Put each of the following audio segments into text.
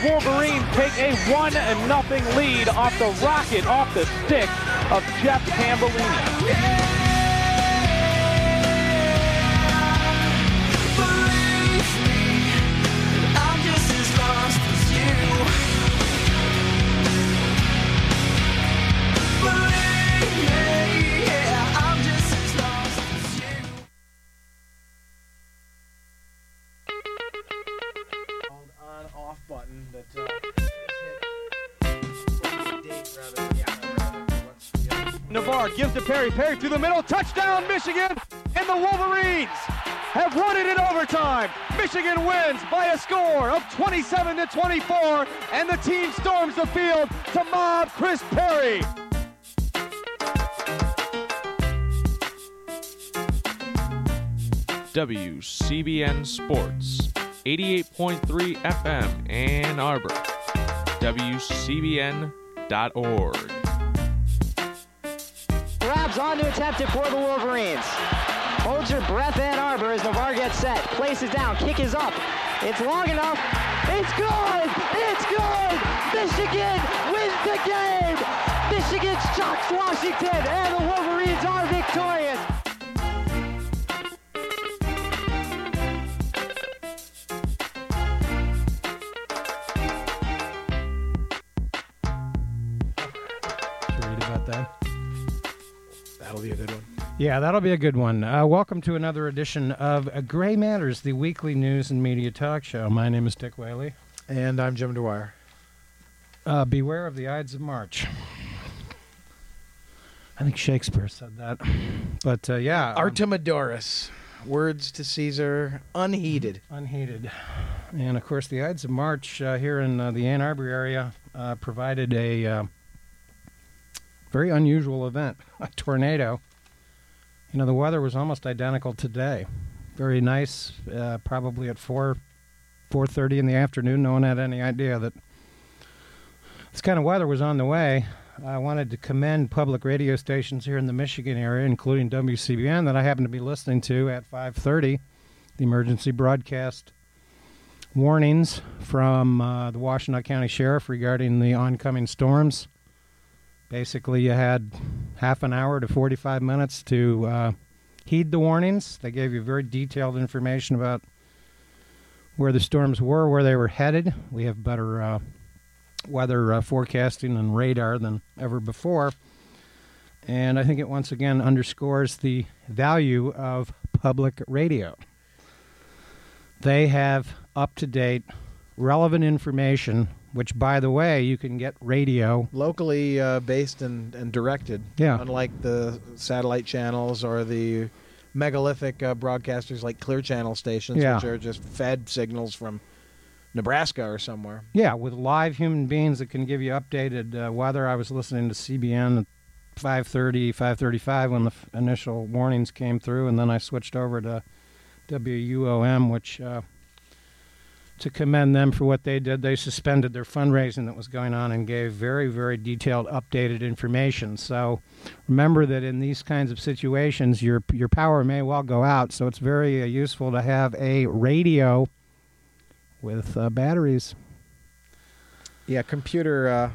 Wolverines take a one and nothing lead off the rocket off the stick of Jeff Tambellini. Perry. Perry through the middle. Touchdown, Michigan. And the Wolverines have won it in overtime. Michigan wins by a score of 27 to 24. And the team storms the field to mob Chris Perry. WCBN Sports, 88.3 FM Ann Arbor, WCBN.org. Grabs on to attempt it for the Wolverines. Holds your breath, Ann Arbor, as Navarre gets set. Places down, kick is up. It's long enough. It's good! It's good! Michigan wins the game! Michigan shocks Washington, and the Wolverines are Yeah, that'll be a good one. Uh, welcome to another edition of uh, Gray Matters, the weekly news and media talk show. My name is Dick Whaley. And I'm Jim Dwyer. Uh, beware of the Ides of March. I think Shakespeare said that. But uh, yeah, um, Artemidorus. Words to Caesar, unheeded. Unheeded. And of course, the Ides of March uh, here in uh, the Ann Arbor area uh, provided a uh, very unusual event a tornado. You know, the weather was almost identical today. Very nice, uh, probably at 4 4.30 in the afternoon. No one had any idea that this kind of weather was on the way. I wanted to commend public radio stations here in the Michigan area, including WCBN, that I happen to be listening to at 5:30, the emergency broadcast warnings from uh, the Washtenaw County Sheriff regarding the oncoming storms. Basically, you had half an hour to 45 minutes to uh, heed the warnings. They gave you very detailed information about where the storms were, where they were headed. We have better uh, weather uh, forecasting and radar than ever before. And I think it once again underscores the value of public radio. They have up to date, relevant information, which, by the way, you can get radio. Locally uh, based and, and directed. Yeah. Unlike the satellite channels or the megalithic uh, broadcasters like Clear Channel stations, Yeah. which are just fed signals from Nebraska or somewhere. Yeah, with live human beings that can give you updated uh, weather. I was listening to CBN at 5:30, 5:35 when the f- initial warnings came through, and then I switched over to WUOM, which uh, to commend them for what they did. They suspended their fundraising that was going on and gave very, very detailed, updated information. So remember that in these kinds of situations, your your power may well go out. So it's very uh, useful to have a radio with uh, batteries. Yeah, computer uh,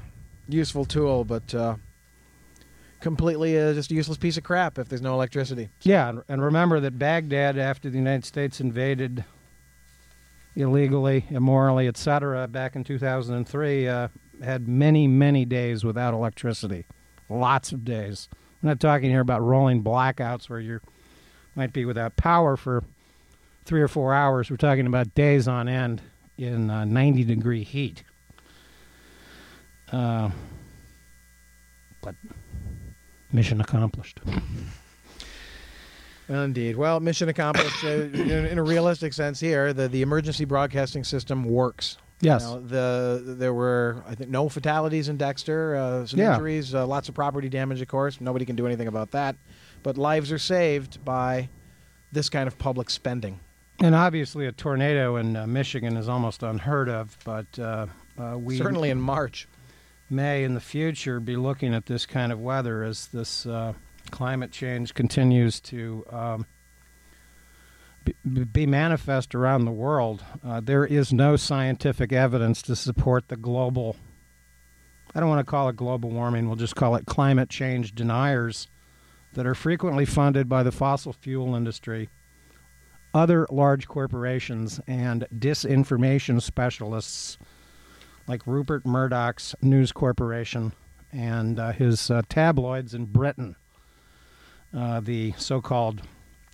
useful tool, but uh, completely uh, just a useless piece of crap if there's no electricity. Yeah, and, and remember that Baghdad, after the United States invaded illegally, immorally, etc., back in 2003, uh, had many, many days without electricity. Lots of days. I'm not talking here about rolling blackouts where you might be without power for three or four hours. We're talking about days on end in uh, 90 degree heat. Uh, but mission accomplished. Indeed. Well, mission accomplished. uh, in, in a realistic sense, here the, the emergency broadcasting system works. Yes. You know, the there were I think no fatalities in Dexter, uh, some Yeah. injuries, uh, lots of property damage. Of course, nobody can do anything about that. But lives are saved by this kind of public spending. And obviously, a tornado in uh, Michigan is almost unheard of, but uh, uh, we Certainly in March. may in the future be looking at this kind of weather as this uh, climate change continues to um, be, manifest around the world, uh, there is no scientific evidence to support the global. I don't want to call it global warming. We'll just call it climate change deniers that are frequently funded by the fossil fuel industry, other large corporations, and disinformation specialists like Rupert Murdoch's News Corporation and uh, his uh, tabloids in Britain, uh, the so called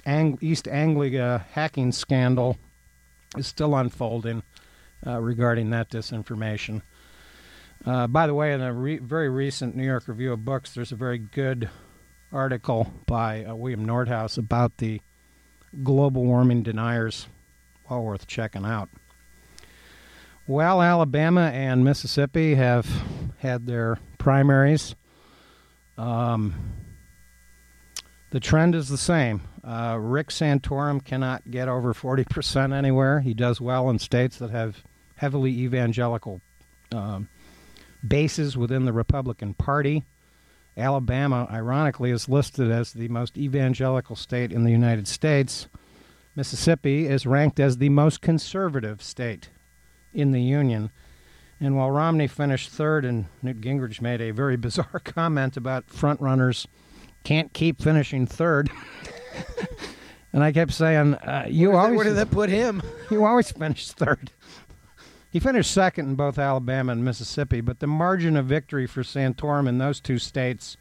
Ang- East Anglia hacking scandal is still unfolding uh, regarding that disinformation. Uh, by the way, in a re- very recent New York Review of Books, there's a very good article by uh, William Nordhaus about the global warming deniers. Well worth checking out. Well, Alabama and Mississippi have had their primaries. Um, the trend is the same. Uh, Rick Santorum cannot get over 40% anywhere. He does well in states that have heavily evangelical um, bases within the Republican Party. Alabama, ironically, is listed as the most evangelical state in the United States. Mississippi is ranked as the most conservative state in the Union. And while Romney finished third and Newt Gingrich made a very bizarre comment about frontrunners can't keep finishing third. and I kept saying, uh, "You where always where did that put him? you always finish third." He finished second in both Alabama and Mississippi, but the margin of victory for Santorum in those two states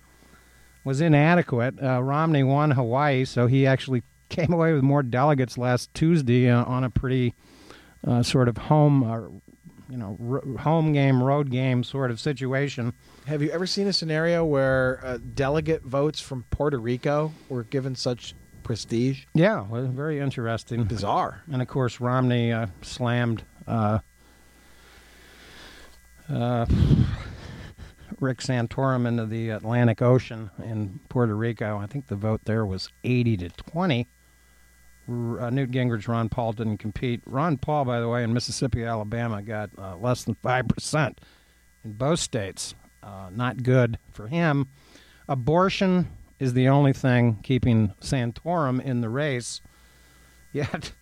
was inadequate. Uh, Romney won Hawaii, so he actually came away with more delegates last Tuesday uh, on a pretty uh, sort of home, uh, you know, ro- home game, road game sort of situation. Have you ever seen a scenario where uh, delegate votes from Puerto Rico were given such prestige? Yeah, well, very interesting. Bizarre. And of course, Romney uh, slammed uh, uh, Rick Santorum into the Atlantic Ocean in Puerto Rico. I think the vote there was 80 to 20. Uh, Newt Gingrich, Ron Paul didn't compete. Ron Paul, by the way, in Mississippi, Alabama, got uh, less than 5% in both states. Uh, not good for him. Abortion is the only thing keeping Santorum in the race. Yet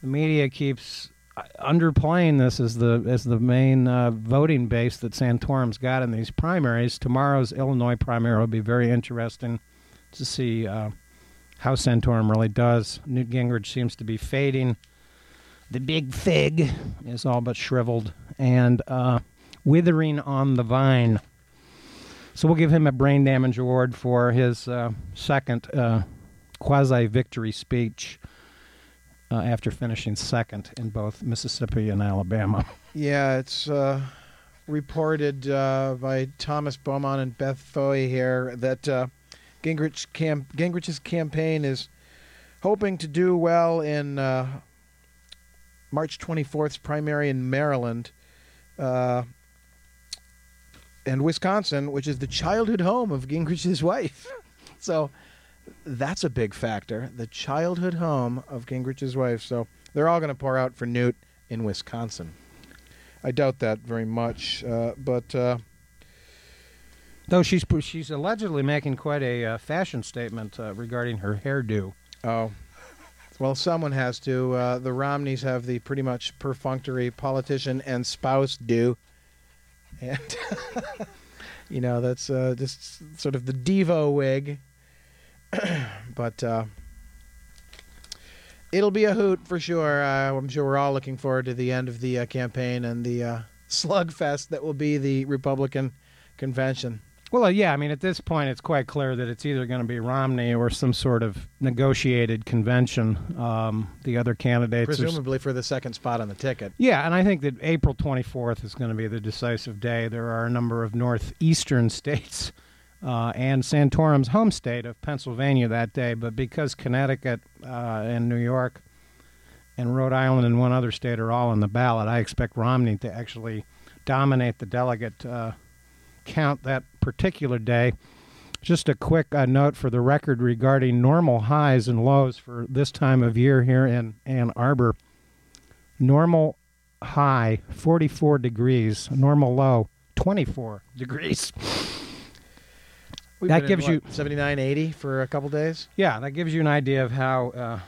the media keeps uh, underplaying this as the as the main uh, voting base that Santorum's got in these primaries. Tomorrow's Illinois primary will be very interesting to see uh, how Santorum really does. Newt Gingrich seems to be fading. The big fig is all but shriveled and uh, withering on the vine. So we'll give him a brain damage award for his uh, second uh, quasi victory speech uh, after finishing second in both Mississippi and Alabama. Yeah, it's uh, reported uh, by Thomas Beaumont and Beth Fouhy here that Gingrich cam- Gingrich's campaign is hoping to do well in uh, March 24th's primary in Maryland uh, and Wisconsin, which is the childhood home of Gingrich's wife. so that's a big factor. The childhood home of Gingrich's wife. So they're all going to pour out for Newt in Wisconsin. I doubt that very much, uh, but uh, Though she's she's allegedly making quite a uh, fashion statement uh, regarding her hairdo. oh, well, someone has to. Uh, the Romneys have the pretty much perfunctory politician and spouse do, and you know that's uh, just sort of the Devo wig. but uh, it'll be a hoot for sure. Uh, I'm sure we're all looking forward to the end of the uh, campaign and the uh, slugfest that will be the Republican convention. Well, uh, yeah, I mean, at this point, it's quite clear that it's either going to be Romney or some sort of negotiated convention. Um, the other candidates, are Presumably for the second spot on the ticket. Yeah, and I think that April 24th is going to be the decisive day. There are a number of northeastern states uh, and Santorum's home state of Pennsylvania that day, but because Connecticut uh, and New York and Rhode Island and one other state are all on the ballot, I expect Romney to actually dominate the delegate uh, count that particular day. Just a quick uh, note for the record regarding normal highs and lows for this time of year here in Ann Arbor. Normal high 44 degrees, normal low 24 degrees. We've That been in, gives what, you- 79, 80 for a couple days. Yeah, that gives you an idea of how uh,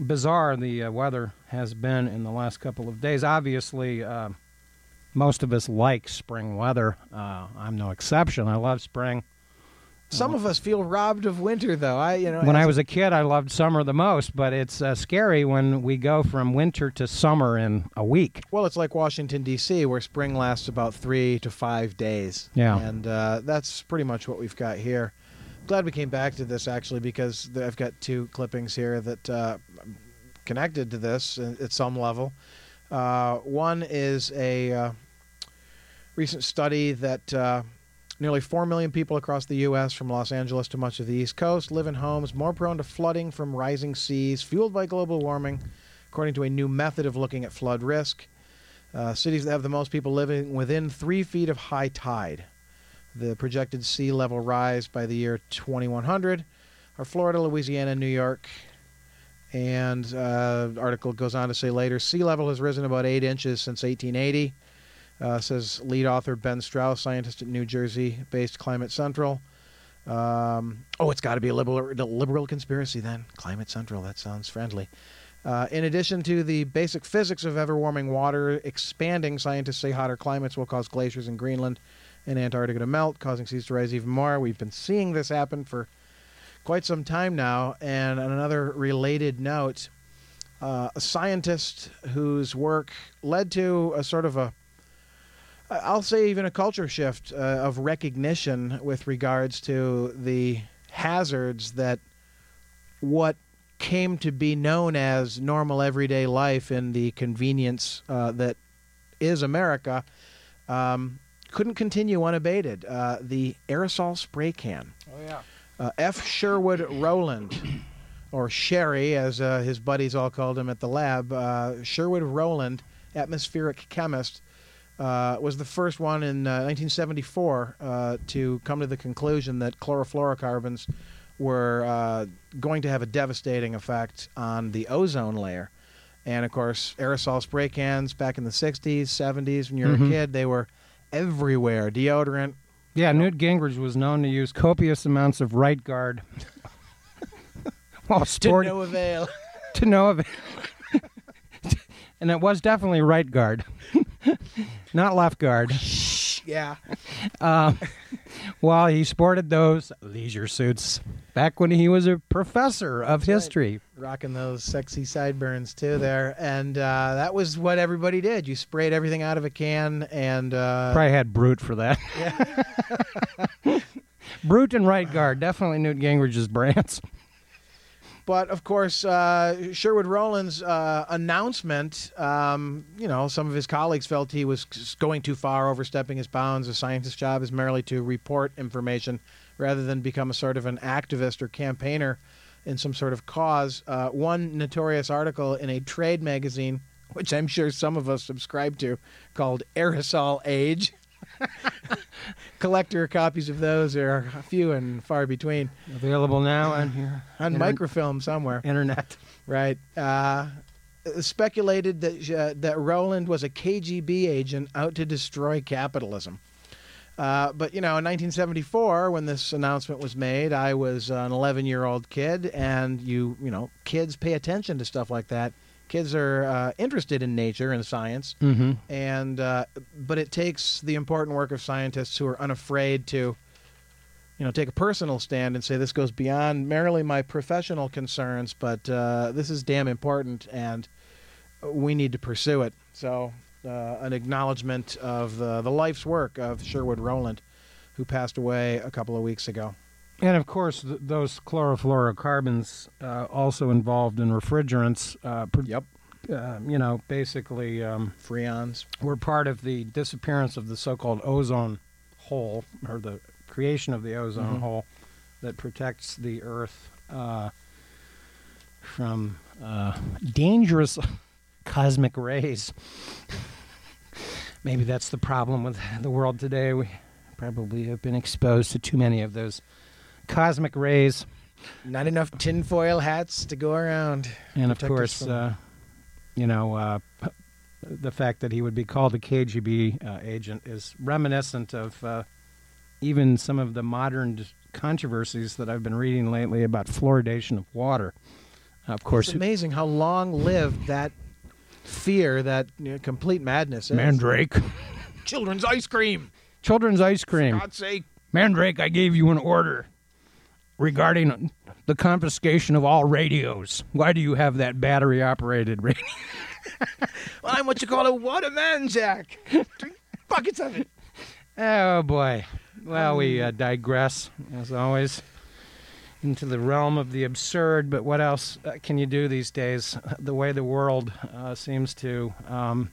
bizarre the uh, weather has been in the last couple of days. Obviously, uh, most of us like spring weather. Uh, I'm no exception. I love spring. Some of us feel robbed of winter, though. I, you know, When I was a kid, I loved summer the most, but it's uh, scary when we go from winter to summer in a week. Well, it's like Washington D.C., where spring lasts about three to five days. Yeah. and uh, that's pretty much what we've got here. Glad we came back to this actually because I've got two clippings here that uh, connected to this at at some level. Uh, one is a uh, recent study that uh, nearly 4 million people across the U.S., from Los Angeles to much of the East Coast, live in homes more prone to flooding from rising seas fueled by global warming, according to a new method of looking at flood risk. Uh, cities that have the most people living within three feet of high tide. The projected sea level rise by the year 2100 are Florida, Louisiana, New York. And uh, article goes on to say later, sea level has risen about eight inches since 1880. Uh, says lead author Ben Strauss, scientist at New Jersey-based Climate Central. Um, oh, it's got to be a liberal, liberal conspiracy then. Climate Central, that sounds friendly. Uh, in addition to the basic physics of ever warming water expanding, scientists say hotter climates will cause glaciers in Greenland and Antarctica to melt, causing seas to rise even more. We've been seeing this happen for quite some time now. And on another related note, uh, a scientist whose work led to a sort of a I'll say even a culture shift uh, of recognition with regards to the hazards that what came to be known as normal everyday life in the convenience uh, that is America um, couldn't continue unabated. Uh, the aerosol spray can. Oh yeah. Uh, F. Sherwood Rowland, or Sherry, as uh, his buddies all called him at the lab, uh, Sherwood Rowland, atmospheric chemist, uh, was the first one in uh, 1974 uh, to come to the conclusion that chlorofluorocarbons were uh, going to have a devastating effect on the ozone layer. And of course, aerosol spray cans back in the 60s, 70s, when you were Mhm. a kid, they were everywhere. Deodorant, Yeah, Newt Gingrich was known to use copious amounts of right guard while to no avail. to no avail. and it was definitely right guard, not left guard. Yeah. Um, while he sported those leisure suits back when he was a professor of history. rocking those sexy sideburns too there and uh, that was what everybody did you sprayed everything out of a can and uh, Probably had Brut for that. Brut and right guard, definitely Newt Gingrich's brands. But of course uh, sherwood rowland's uh, announcement um, you know some of his colleagues felt he was going too far overstepping his bounds. A scientist's job is merely to report information rather than become a sort of an activist or campaigner in some sort of cause. Uh, one notorious article in a trade magazine which i'm sure some of us subscribe to called aerosol age collector copies of those are few and far between. Available now on your on Inter- microfilm somewhere. Internet. right. Uh, speculated that uh, that Rowland was a KGB agent out to destroy capitalism. Uh, but you know in 1974 when this announcement was made I was an 11 year old kid and you you know kids pay attention to stuff like that kids are uh, interested in nature and science. Mm-hmm. and uh, but it takes the important work of scientists who are unafraid to you know take a personal stand and say this goes beyond merely my professional concerns but uh, this is damn important and we need to pursue it. So uh, an acknowledgement of the, the life's work of Sherwood Rowland who passed away a couple of weeks ago And of course, th- those chlorofluorocarbons uh, also involved in refrigerants. Uh, pr- yep uh, you know, basically, um, freons were part of the disappearance of the so-called ozone hole, or the creation of the ozone Mhm. hole that protects the Earth uh, from uh, dangerous cosmic rays. Maybe that's the problem with the world today. We probably have been exposed to too many of those cosmic rays. not enough tinfoil hats to go around And of course, from- uh, you know, uh, the fact that he would be called a KGB uh, agent is reminiscent of uh, even some of the modern controversies that I've been reading lately about fluoridation of water. Of course, It's amazing how long lived that fear, that you know, complete madness is. Mandrake. Children's ice cream. Children's ice cream. God's sake. Mandrake, I gave you an order regarding the confiscation of all radios. Why do you have that battery operated radio? Well, I'm what you call a waterman, Jack. Drink buckets of it. Oh boy. Well, we uh, digress as always into the realm of the absurd. But what else uh, can you do these days? The way the world uh, seems to um,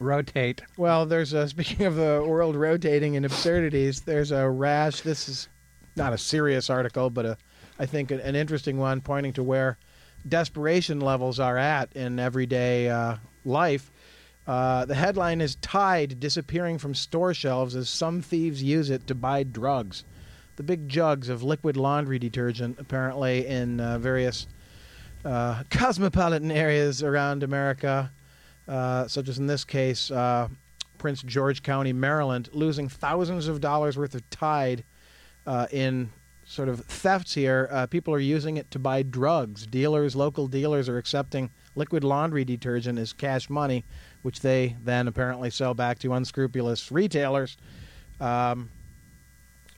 rotate. Well, there's a, speaking of the world rotating in absurdities, there's a rash. This is not a serious article, but a, I think an, interesting one pointing to where desperation levels are at in everyday uh, life. Uh, the headline is Tide disappearing from store shelves as some thieves use it to buy drugs. The big jugs of liquid laundry detergent, apparently in uh, various uh, cosmopolitan areas around America, uh, such as in this case, uh, Prince George County, Maryland, losing thousands of dollars worth of Tide uh, in sort of thefts here. Uh, people are using it to buy drugs. Dealers, local dealers, are accepting liquid laundry detergent as cash money, which they then apparently sell back to unscrupulous retailers. Um,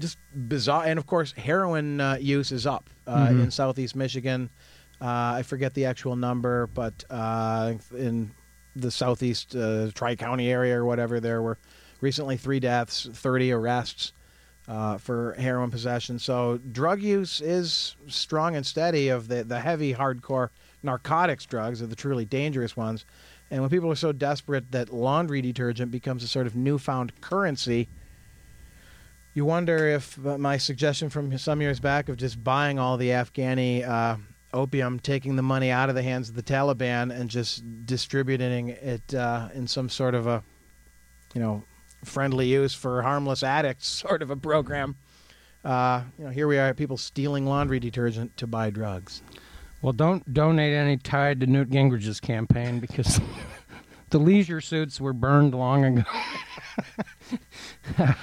just bizarre. And of course, heroin uh, use is up uh, Mhm. in southeast Michigan. Uh, I forget the actual number, but uh, in the southeast uh, Tri County area or whatever, there were recently three deaths, 30 arrests uh, for heroin possession. So drug use is strong and steady of the, the heavy, hardcore narcotics drugs, are the truly dangerous ones. And when people are so desperate that laundry detergent becomes a sort of newfound currency, you wonder if uh, my suggestion from some years back of just buying all the Afghani uh, opium, taking the money out of the hands of the Taliban, and just distributing it uh, in some sort of a, you know, friendly use for harmless addicts sort of a program. Uh, you know, here we are, people stealing laundry detergent to buy drugs. Well, don't donate any Tide to Newt Gingrich's campaign because the leisure suits were burned long ago.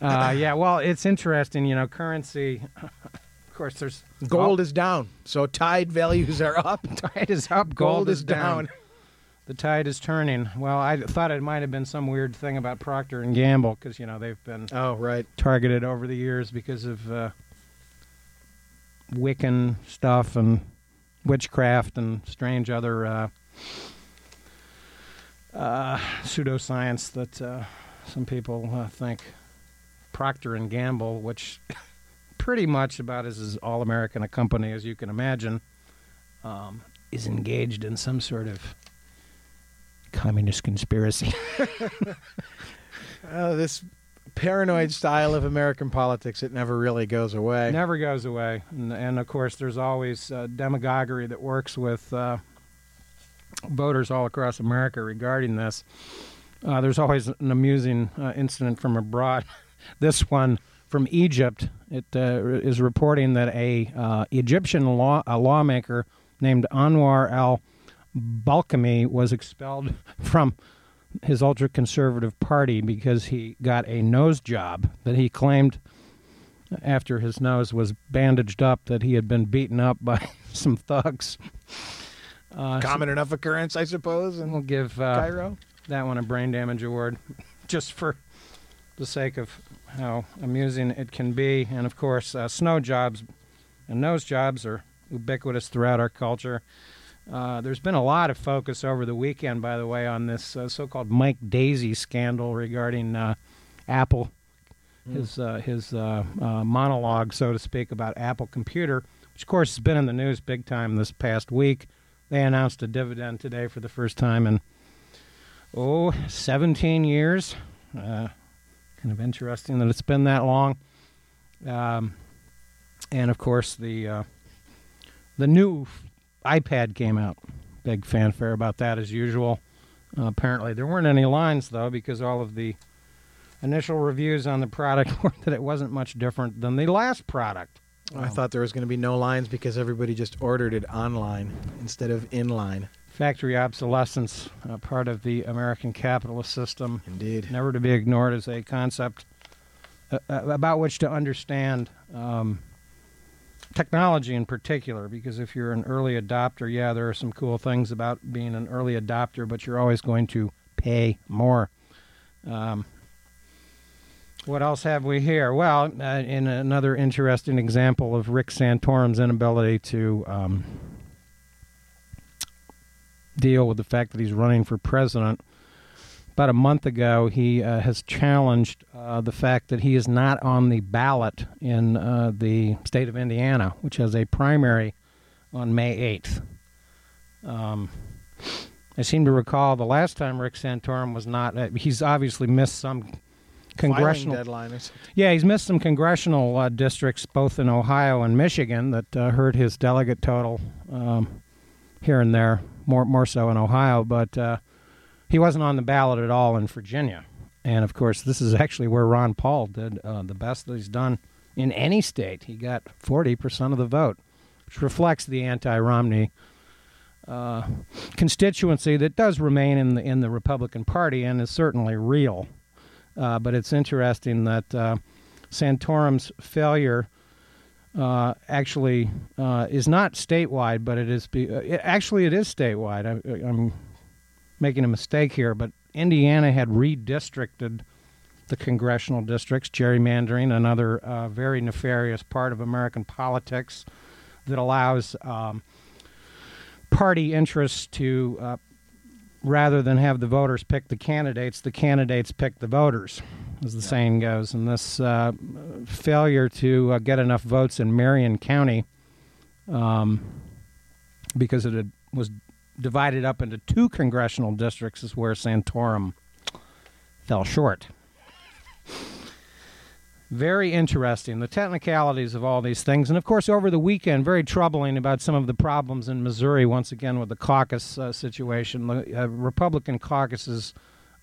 uh, yeah, well, it's interesting, you know, currency. Of course, there's Gold is down, so Tide values are up. tide is up, gold, is down. The tide is turning. Well, I thought it might have been some weird thing about Procter and Gamble because you know they've been Oh, right. targeted over the years because of uh, Wiccan stuff and witchcraft and strange other uh, uh, pseudoscience that uh, some people uh, think Procter and Gamble, which pretty much about as, as all American a company as you can imagine, um, is engaged in some sort of communist conspiracy. Oh, this paranoid style of American politics, it never really goes away. never goes away. And, and of course, there's always uh, demagoguery that works with uh, voters all across America regarding this. Uh, there's always an amusing uh, incident from abroad. this one from Egypt. It uh, is reporting that a uh, Egyptian law a lawmaker named Anwar al Balkami was expelled from his ultra conservative party because he got a nose job that he claimed after his nose was bandaged up that he had been beaten up by some thugs. Uh, so Common enough occurrence, I suppose, And we'll give uh, Cairo. that one a brain damage award just for the sake of how amusing it can be. And of course, uh, snow jobs and nose jobs are ubiquitous throughout our culture. Uh, there's been a lot of focus over the weekend, by the way, on this uh, so-called Mike Daisey scandal regarding uh, Apple, his uh, his uh, uh, monologue, so to speak, about Apple Computer, which of course has been in the news big time this past week. They announced a dividend today for the first time in oh 17 years. Uh, kind of interesting that it's been that long. Um, and of course the uh, the new iPad came out. Big fanfare about that as usual. Uh, apparently, there weren't any lines though, because all of the initial reviews on the product were that it wasn't much different than the last product. I thought there was going to be no lines because everybody just ordered it online instead of in line. Factory obsolescence, uh, part of the American capitalist system, Indeed. never to be ignored as a concept uh, uh, about which to understand um, technology in particular, because if you're an early adopter, yeah, there are some cool things about being an early adopter, but you're always going to pay more. Um, what else have we here? Well, uh, in another interesting example of Rick Santorum's inability to um, deal with the fact that he's running for president. About a month ago, he uh, has challenged uh, the fact that he is not on the ballot in uh, the state of Indiana, which has a primary on May 8th. Um, I seem to recall the last time Rick Santorum was not. Uh, he's obviously missed some congressional deadline. Yeah, he's missed some congressional uh, districts both in Ohio and Michigan that uh, hurt his delegate total um, here and there, more more so in Ohio. But uh, he wasn't on the ballot at all in Virginia, and of course, this is actually where Ron Paul did uh, the best that he's done in any state. He got forty percent of the vote, which reflects the anti-Romney. Uh, constituency that does remain in the in the Republican Party and is certainly real. Uh, but it's interesting that uh, Santorum's failure uh, actually uh, is not statewide, but it is. Be- uh, actually, it is statewide. I, I'm making a mistake here, but Indiana had redistricted the congressional districts, gerrymandering, another uh, very nefarious part of American politics that allows um, party interests to rather than have the voters pick the candidates, the candidates pick the voters, as the yeah. saying goes. And this uh, failure to uh, get enough votes in Marion County, um, because it had, was divided up into two congressional districts, is where Santorum fell short very interesting. The technicalities of all these things. And of course, over the weekend, very troubling about some of the problems in Missouri, once again, with the caucus uh, situation. The uh, Republican caucuses,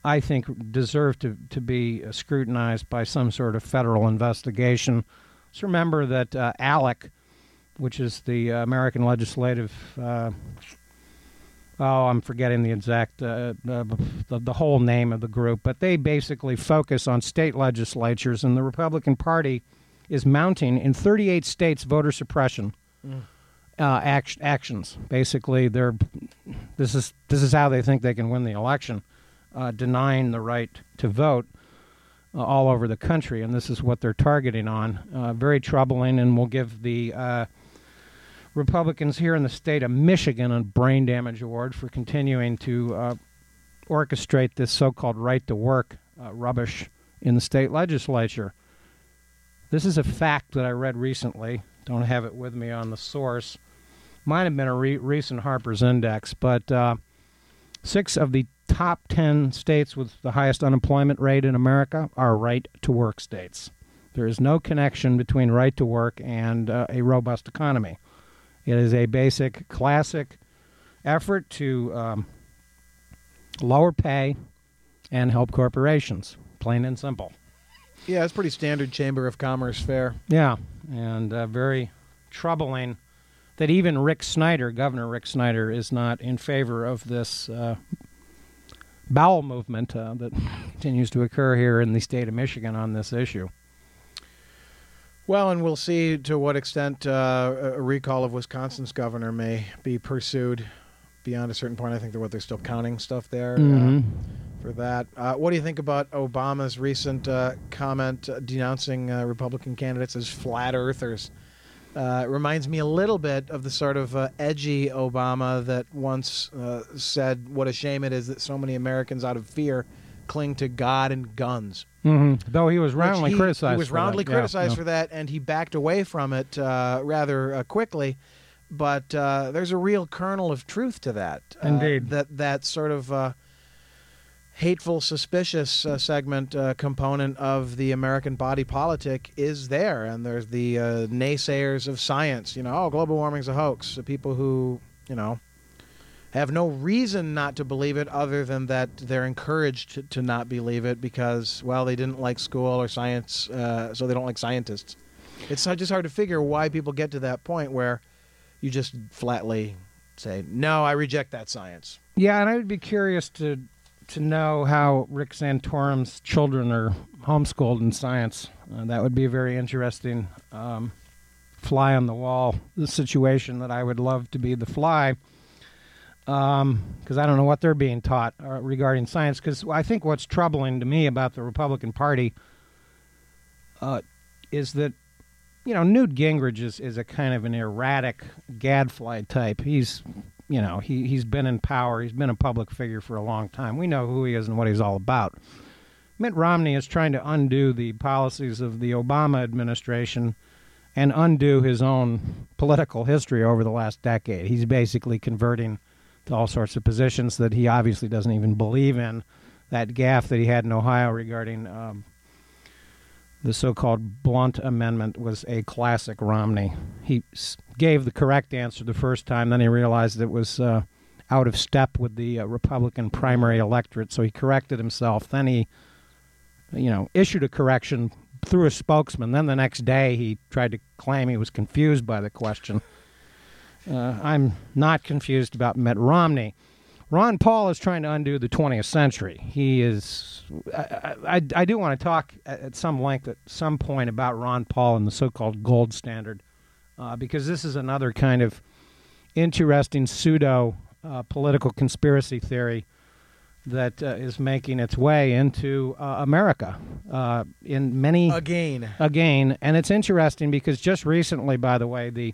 I think, deserve to, to be uh, scrutinized by some sort of federal investigation. Just remember that uh, ALEC, which is the uh, American Legislative uh, oh, I'm forgetting the exact uh, uh, the, the whole name of the group, but they basically focus on state legislatures, and the Republican Party is mounting in 38 states voter suppression mm. uh, act- actions. Basically, they're this is this is how they think they can win the election, uh, denying the right to vote. Uh, all over the country, and this is what they're targeting on. Uh, very troubling, and will give the Republicans here in the state of Michigan a brain damage award for continuing to uh, orchestrate this so-called right to work uh, rubbish in the state legislature. This is a fact that I read recently. Don't have it with me on the source. Might have been a re- recent Harper's Index, but uh, six of the top 10 states with the highest unemployment rate in America are right to work states. There is no connection between right to work and uh, a robust economy. It is a basic, classic effort to um, lower pay and help corporations, plain and simple. Yeah, it's pretty standard Chamber of Commerce fare. Yeah, and uh, very troubling that even Rick Snyder, Governor Rick Snyder, is not in favor of this uh, bowel movement uh, that continues to occur here in the state of Michigan on this issue. Well, and we'll see to what extent uh, a recall of Wisconsin's governor may be pursued beyond a certain point. I think that what they're still counting stuff there uh, mm-hmm. uh, for that. Uh, what do you think about Obama's recent uh, comment uh, denouncing Republican candidates as flat earthers? it reminds me a little bit of the sort of edgy Obama that once said, "What a shame it is that so many Americans, out of fear, cling to God and guns." Mm-hmm. Though he was roundly he, criticized. He was roundly criticized yeah, for that, and he backed away from it uh, rather uh, quickly. But uh, there's a real kernel of truth to that. Uh, Indeed. that that sort of uh, hateful, suspicious uh, segment component of the American body politic is there, and there's the naysayers of science. You know, oh, global warming's a hoax. The people who you know have no reason not to believe it other than that they're encouraged to, to not believe it because, well, they didn't like school or science, uh, so they don't like scientists. It's just hard to figure why people get to that point where you just flatly say, no, I reject that science. Yeah, and I would be curious to to know how Rick Santorum's children are homeschooled in science. Uh, that would be a very interesting um, fly on the wall the situation that I would love to be the fly because um, I don't know what they're being taught uh, regarding science. Because I think what's troubling to me about the Republican Party uh, is that you know Newt Gingrich is, is a kind of an erratic gadfly type. He's you know he he's been in power. He's been a public figure for a long time. We know who he is and what he's all about. Mitt Romney is trying to undo the policies of the Obama administration and undo his own political history over the last decade. He's basically converting to all sorts of positions that he obviously doesn't even believe in. That gaffe that he had in Ohio regarding um, the so-called Blunt Amendment was a classic Romney. He gave the correct answer the first time, then he realized it was uh, out of step with the uh, Republican primary electorate, so he corrected himself. Then he, you know, issued a correction through a spokesman. Then the next day he tried to claim he was confused by the question. Uh, I'm not confused about Mitt Romney. Ron Paul is trying to undo the 20th century. He is. I, I, I do want to talk at some length at some point about Ron Paul and the so called gold standard, uh, because this is another kind of interesting pseudo uh, political conspiracy theory that uh, is making its way into uh, America uh, in many. Again. Again. And it's interesting because just recently, by the way, the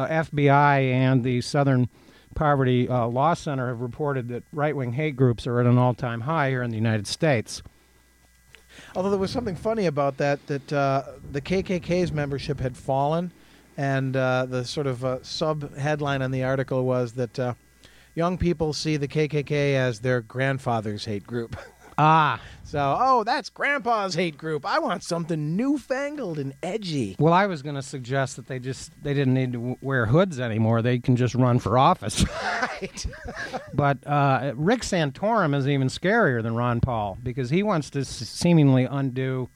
FBI and the Southern Poverty uh, Law Center have reported that right wing hate groups are at an all time high here in the United States. Although there was something funny about that, that uh, the KKK's membership had fallen, and uh, the sort of uh, sub headline on the article was that uh, young people see the KKK as their grandfather's hate group. Ah. So, oh, that's Grandpa's hate group. I want something newfangled and edgy. Well, I was going to suggest that they just they didn't need to w- wear hoods anymore. They can just run for office. Right. but uh, Rick Santorum is even scarier than Ron Paul because he wants to s- seemingly undo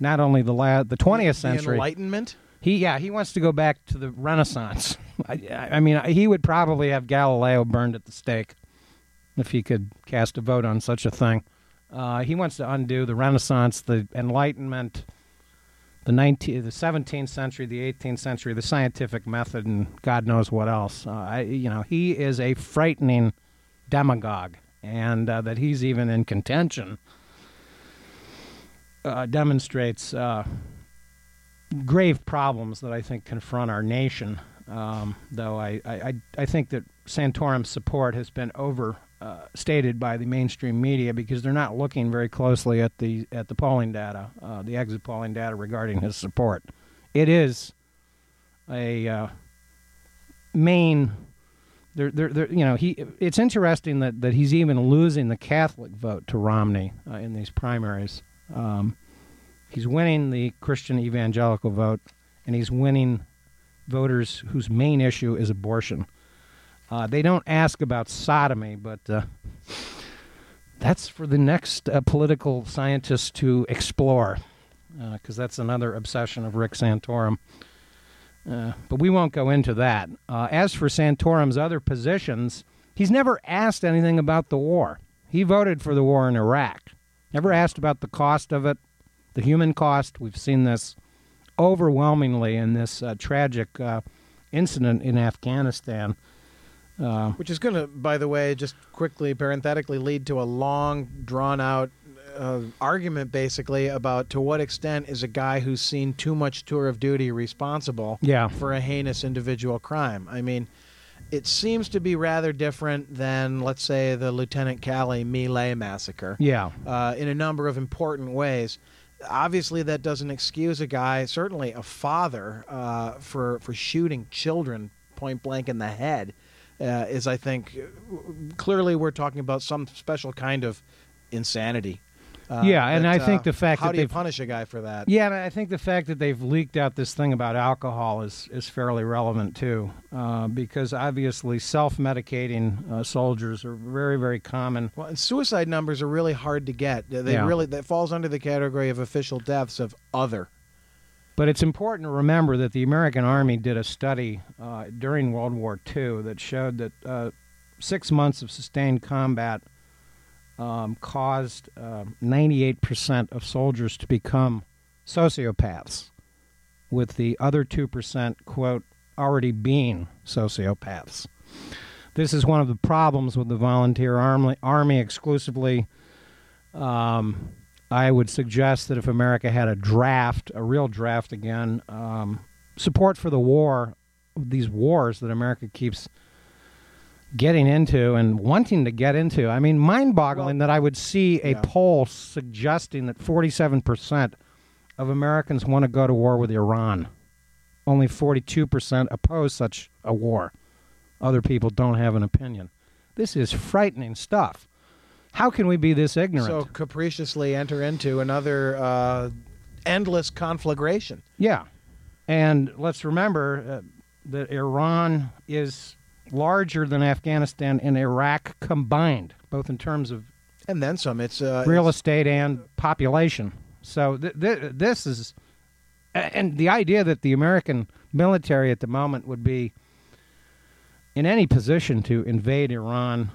not only the la- the 20th The century. Enlightenment. He yeah, he wants to go back to the Renaissance. I, I mean, he would probably have Galileo burned at the stake if he could cast a vote on such a thing. Uh, he wants to undo the Renaissance, the Enlightenment, the 19, the 17th century, the 18th century, the scientific method, and God knows what else. Uh, I, you know, he is a frightening demagogue, and uh, that he's even in contention uh, demonstrates uh, grave problems that I think confront our nation. Um, though I, I, I think that Santorum's support has been over uh, stated by the mainstream media because they're not looking very closely at the at the polling data, uh, the exit polling data regarding his support. It is a uh, main. There, there, there, you know, he. It's interesting that, that he's even losing the Catholic vote to Romney uh, in these primaries. Um, he's winning the Christian evangelical vote, and he's winning voters whose main issue is abortion. Uh, they don't ask about sodomy, but uh, that's for the next uh, political scientist to explore, because that's another obsession of Rick Santorum. Uh, but we won't go into that. Uh, as for Santorum's other positions, he's never asked anything about the war. He voted for the war in Iraq. Never asked about the cost of it, the human cost. We've seen this overwhelmingly in this uh, tragic uh, incident in Afghanistan. Uh, Which is going to, by the way, just quickly, parenthetically, lead to a long, drawn out uh, argument basically about to what extent is a guy who's seen too much tour of duty responsible Yeah. for a heinous individual crime. I mean, it seems to be rather different than, let's say, the Lieutenant Calley My Lai massacre yeah, uh, in a number of important ways. Obviously, that doesn't excuse a guy, certainly a father, uh, for for shooting children point blank in the head. Uh, is I think clearly we're talking about some special kind of insanity. Uh, Yeah, and that, I think uh, the fact how that do you they've- punish a guy for that? yeah. And I think the fact that they've leaked out this thing about alcohol is is fairly relevant too, uh, because obviously self-medicating uh, soldiers are very very common. Well, suicide numbers are really hard to get. They Yeah. really that falls under the category of official deaths of other. But it's important to remember that the American Army did a study uh, during World War II that showed that uh, six months of sustained combat um, caused uh, 98% of soldiers to become sociopaths. with the other 2%, quote, already being sociopaths. This is one of the problems with the volunteer army, army exclusively. Um, I would suggest that if America had a draft, a real draft again, um, support for the war, these wars that America keeps getting into and wanting to get into. I mean, mind boggling that I would see a Yeah. poll suggesting that 47% of Americans want to go to war with Iran. Only 42% oppose such a war. Other people don't have an opinion. This is frightening stuff. How can we be this ignorant? So capriciously enter into another uh, endless conflagration. Yeah. And let's remember uh, that Iran is larger than Afghanistan and Iraq combined, both in terms of And then some. It's uh, real it's- estate and population. So th- th- this is, and the idea that the American military at the moment would be in any position to invade Iran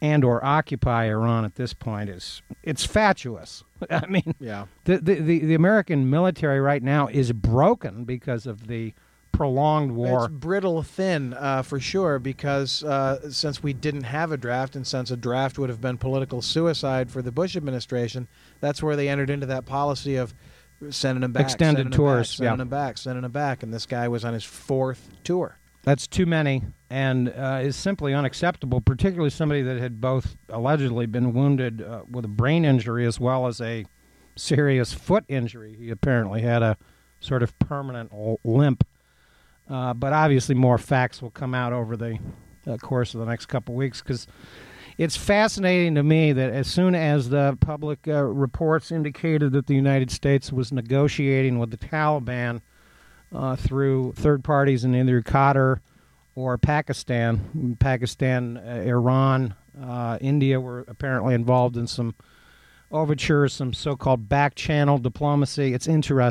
and or occupy Iran at this point is it's fatuous. I mean, Yeah. the, the, the, the American military right now is broken because of the prolonged war. It's brittle thin uh, for sure because uh, since we didn't have a draft and since a draft would have been political suicide for the Bush administration, that's where they entered into that policy of sending him back, Extended sending tours, back, sending yeah. him back, sending him back, and this guy was on his fourth tour. That's too many and uh, is simply unacceptable, particularly somebody that had both allegedly been wounded uh, with a brain injury as well as a serious foot injury. He apparently had a sort of permanent limp. Uh, but obviously, more facts will come out over the uh, course of the next couple weeks because it's fascinating to me that as soon as the public uh, reports indicated that the United States was negotiating with the Taliban uh, through third parties in either Qatar or Pakistan, Pakistan, uh, Iran, uh, India were apparently involved in some overtures, some so-called back channel diplomacy. It's interesting.